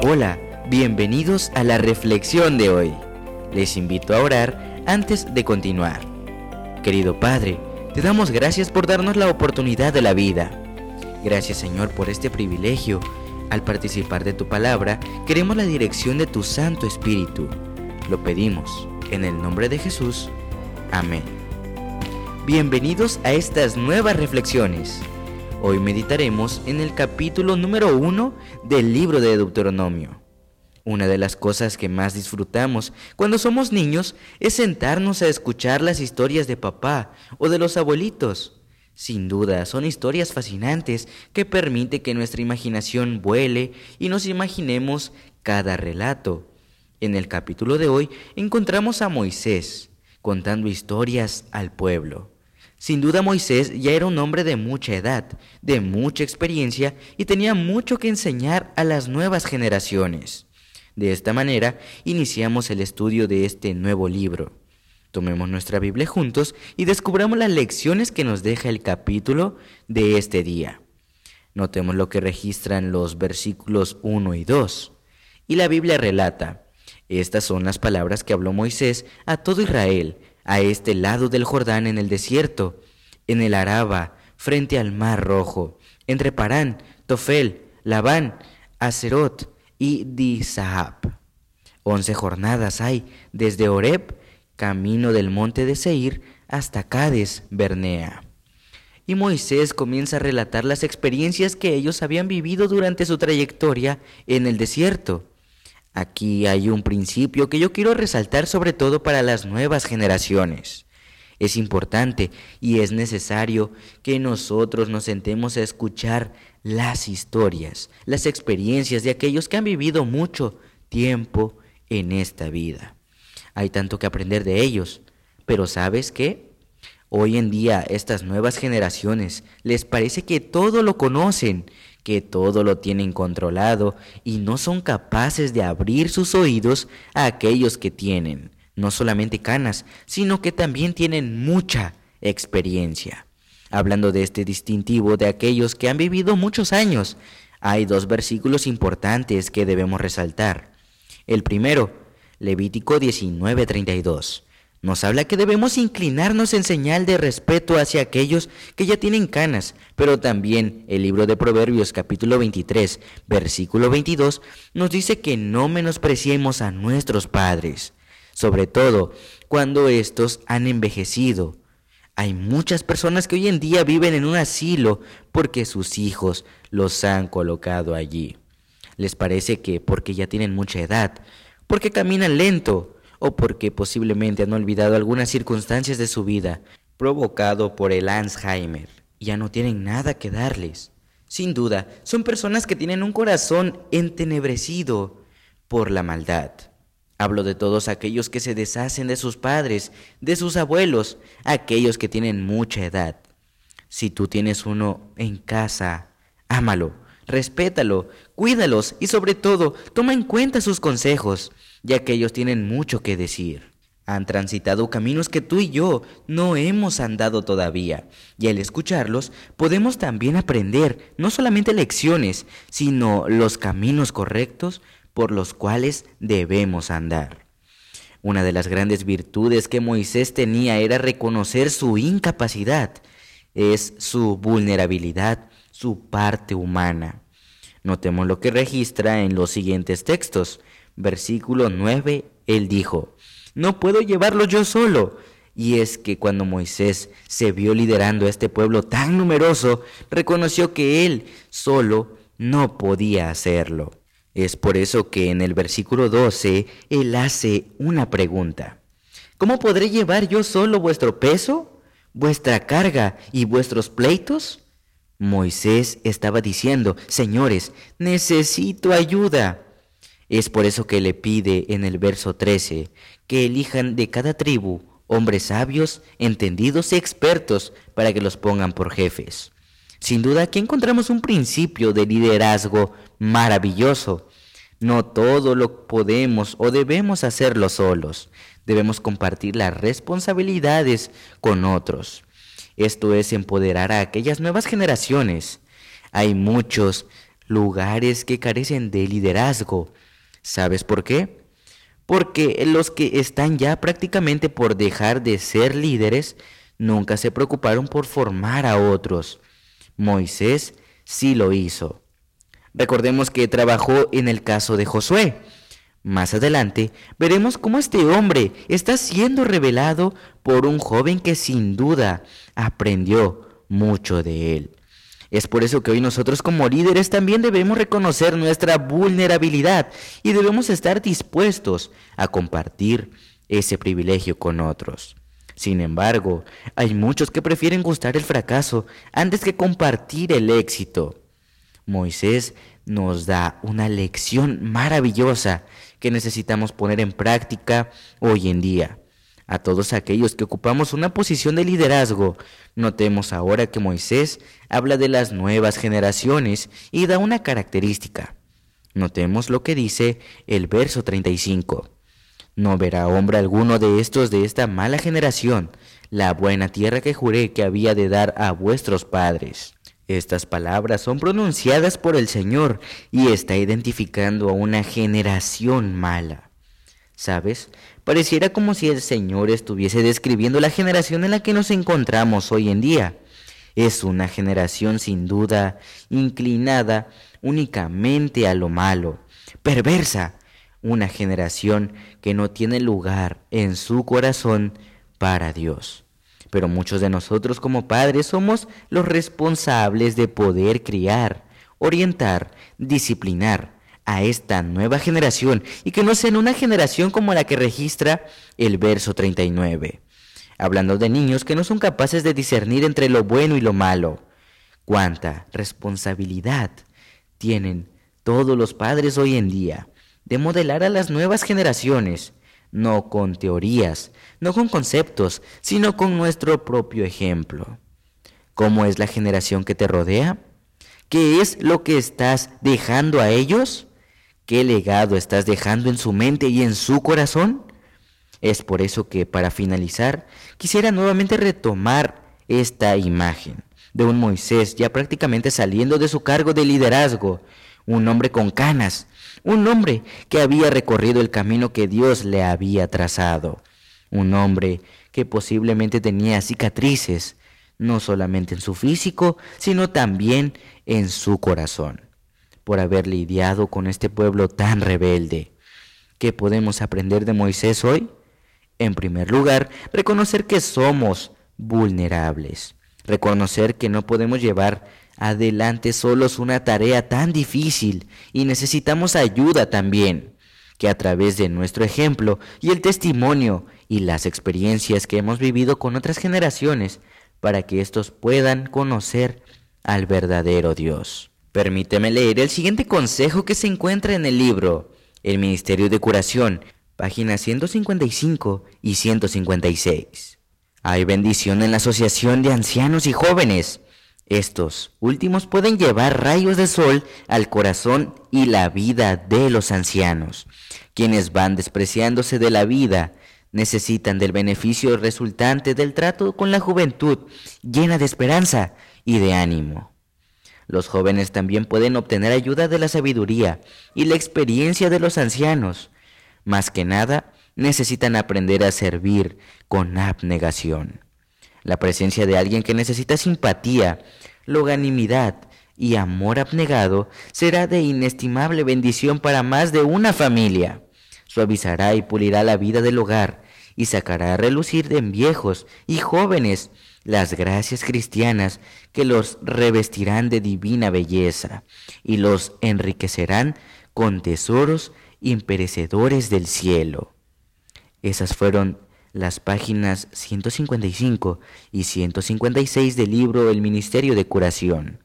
Hola, bienvenidos a la reflexión de hoy. Les invito a orar antes de continuar. Querido Padre, te damos gracias por darnos la oportunidad de la vida. Gracias Señor por este privilegio. Al participar de tu palabra, queremos la dirección de tu Santo Espíritu. Lo pedimos en el nombre de Jesús. Amén. Bienvenidos a estas nuevas reflexiones. Hoy meditaremos en el capítulo número uno del libro de Deuteronomio. Una de las cosas que más disfrutamos cuando somos niños es sentarnos a escuchar las historias de papá o de los abuelitos. Sin duda, son historias fascinantes que permiten que nuestra imaginación vuele y nos imaginemos cada relato. En el capítulo de hoy encontramos a Moisés contando historias al pueblo. Sin duda Moisés ya era un hombre de mucha edad, de mucha experiencia y tenía mucho que enseñar a las nuevas generaciones. De esta manera iniciamos el estudio de este nuevo libro. Tomemos nuestra Biblia juntos y descubramos las lecciones que nos deja el capítulo de este día. Notemos lo que registran los versículos 1 y 2. Y la Biblia relata, estas son las palabras que habló Moisés a todo Israel a este lado del Jordán en el desierto, en el Araba, frente al Mar Rojo, entre Parán, Tofel, Labán, Acerot y Disahab. Once jornadas hay desde Oreb, camino del monte de Seir, hasta Cades, Bernea. Y Moisés comienza a relatar las experiencias que ellos habían vivido durante su trayectoria en el desierto. Aquí hay un principio que yo quiero resaltar sobre todo para las nuevas generaciones. Es importante y es necesario que nosotros nos sentemos a escuchar las historias, las experiencias de aquellos que han vivido mucho tiempo en esta vida. Hay tanto que aprender de ellos, pero ¿sabes qué? Hoy en día estas nuevas generaciones les parece que todo lo conocen que todo lo tienen controlado y no son capaces de abrir sus oídos a aquellos que tienen no solamente canas, sino que también tienen mucha experiencia. Hablando de este distintivo de aquellos que han vivido muchos años, hay dos versículos importantes que debemos resaltar. El primero, Levítico 19:32 nos habla que debemos inclinarnos en señal de respeto hacia aquellos que ya tienen canas, pero también el libro de Proverbios capítulo 23, versículo 22, nos dice que no menospreciemos a nuestros padres, sobre todo cuando estos han envejecido. Hay muchas personas que hoy en día viven en un asilo porque sus hijos los han colocado allí. Les parece que porque ya tienen mucha edad, porque caminan lento, o porque posiblemente han olvidado algunas circunstancias de su vida, provocado por el Alzheimer, ya no tienen nada que darles. Sin duda, son personas que tienen un corazón entenebrecido por la maldad. Hablo de todos aquellos que se deshacen de sus padres, de sus abuelos, aquellos que tienen mucha edad. Si tú tienes uno en casa, ámalo, respétalo, cuídalos y sobre todo, toma en cuenta sus consejos ya que ellos tienen mucho que decir. Han transitado caminos que tú y yo no hemos andado todavía, y al escucharlos podemos también aprender no solamente lecciones, sino los caminos correctos por los cuales debemos andar. Una de las grandes virtudes que Moisés tenía era reconocer su incapacidad, es su vulnerabilidad, su parte humana. Notemos lo que registra en los siguientes textos versículo 9, él dijo, no puedo llevarlo yo solo. Y es que cuando Moisés se vio liderando a este pueblo tan numeroso, reconoció que él solo no podía hacerlo. Es por eso que en el versículo 12 él hace una pregunta. ¿Cómo podré llevar yo solo vuestro peso, vuestra carga y vuestros pleitos? Moisés estaba diciendo, señores, necesito ayuda. Es por eso que le pide en el verso 13 que elijan de cada tribu hombres sabios, entendidos y expertos para que los pongan por jefes. Sin duda aquí encontramos un principio de liderazgo maravilloso. No todo lo podemos o debemos hacerlo solos. Debemos compartir las responsabilidades con otros. Esto es empoderar a aquellas nuevas generaciones. Hay muchos lugares que carecen de liderazgo. ¿Sabes por qué? Porque los que están ya prácticamente por dejar de ser líderes nunca se preocuparon por formar a otros. Moisés sí lo hizo. Recordemos que trabajó en el caso de Josué. Más adelante veremos cómo este hombre está siendo revelado por un joven que sin duda aprendió mucho de él. Es por eso que hoy nosotros como líderes también debemos reconocer nuestra vulnerabilidad y debemos estar dispuestos a compartir ese privilegio con otros. Sin embargo, hay muchos que prefieren gustar el fracaso antes que compartir el éxito. Moisés nos da una lección maravillosa que necesitamos poner en práctica hoy en día. A todos aquellos que ocupamos una posición de liderazgo, notemos ahora que Moisés habla de las nuevas generaciones y da una característica. Notemos lo que dice el verso 35. No verá hombre alguno de estos de esta mala generación la buena tierra que juré que había de dar a vuestros padres. Estas palabras son pronunciadas por el Señor y está identificando a una generación mala. ¿Sabes? Pareciera como si el Señor estuviese describiendo la generación en la que nos encontramos hoy en día. Es una generación sin duda inclinada únicamente a lo malo, perversa, una generación que no tiene lugar en su corazón para Dios. Pero muchos de nosotros como padres somos los responsables de poder criar, orientar, disciplinar a esta nueva generación y que no sea una generación como la que registra el verso 39, hablando de niños que no son capaces de discernir entre lo bueno y lo malo. Cuánta responsabilidad tienen todos los padres hoy en día de modelar a las nuevas generaciones no con teorías, no con conceptos, sino con nuestro propio ejemplo. ¿Cómo es la generación que te rodea? ¿Qué es lo que estás dejando a ellos? ¿Qué legado estás dejando en su mente y en su corazón? Es por eso que, para finalizar, quisiera nuevamente retomar esta imagen de un Moisés ya prácticamente saliendo de su cargo de liderazgo, un hombre con canas, un hombre que había recorrido el camino que Dios le había trazado, un hombre que posiblemente tenía cicatrices, no solamente en su físico, sino también en su corazón, por haber lidiado con este pueblo tan rebelde. ¿Qué podemos aprender de Moisés hoy? En primer lugar, reconocer que somos vulnerables, reconocer que no podemos llevar adelante solos una tarea tan difícil y necesitamos ayuda también, que a través de nuestro ejemplo y el testimonio y las experiencias que hemos vivido con otras generaciones, para que éstos puedan conocer al verdadero Dios. Permíteme leer el siguiente consejo que se encuentra en el libro El Ministerio de Curación, páginas 155 y 156. Hay bendición en la asociación de ancianos y jóvenes estos últimos pueden llevar rayos de sol al corazón y la vida de los ancianos. Quienes van despreciándose de la vida necesitan del beneficio resultante del trato con la juventud llena de esperanza y de ánimo. Los jóvenes también pueden obtener ayuda de la sabiduría y la experiencia de los ancianos. Más que nada, necesitan aprender a servir con abnegación. La presencia de alguien que necesita simpatía, loganimidad y amor abnegado será de inestimable bendición para más de una familia. Suavizará y pulirá la vida del hogar y sacará a relucir en viejos y jóvenes las gracias cristianas que los revestirán de divina belleza y los enriquecerán con tesoros imperecedores del cielo. Esas fueron las páginas 155 y 156 del libro El Ministerio de Curación.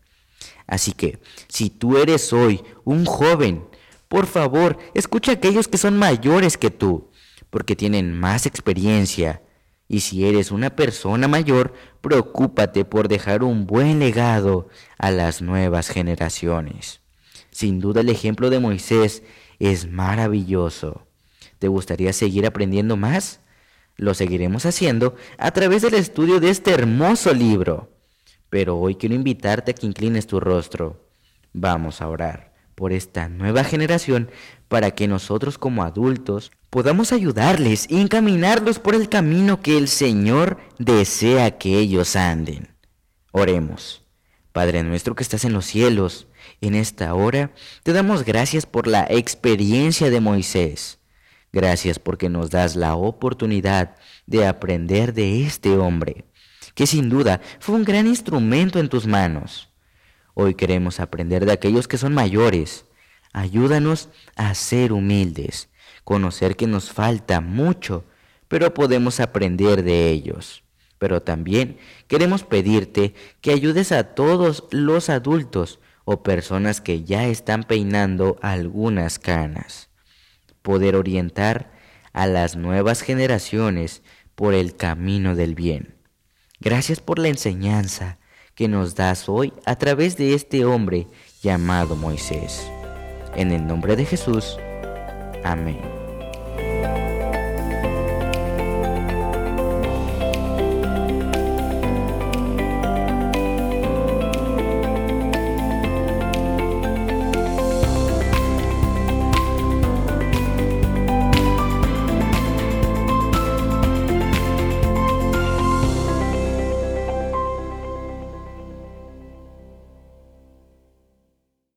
Así que, si tú eres hoy un joven, por favor, escucha a aquellos que son mayores que tú, porque tienen más experiencia. Y si eres una persona mayor, preocúpate por dejar un buen legado a las nuevas generaciones. Sin duda el ejemplo de Moisés es maravilloso. ¿Te gustaría seguir aprendiendo más? Lo seguiremos haciendo a través del estudio de este hermoso libro. Pero hoy quiero invitarte a que inclines tu rostro, Vamos a orar por esta nueva generación para que nosotros como adultos podamos ayudarles y encaminarlos por el camino que el Señor desea que ellos anden. Oremos. Padre nuestro que estás en los cielos, en esta hora te damos gracias por la experiencia de Moisés. Gracias porque nos das la oportunidad de aprender de este hombre, que sin duda fue un gran instrumento en tus manos. Hoy queremos aprender de aquellos que son mayores. Ayúdanos a ser humildes, conocer que nos falta mucho, pero podemos aprender de ellos. Pero también queremos pedirte que ayudes a todos los adultos o personas que ya están peinando algunas canas. Poder orientar a las nuevas generaciones por el camino del bien. Gracias por la enseñanza que nos das hoy a través de este hombre llamado Moisés. En el nombre de Jesús. Amén.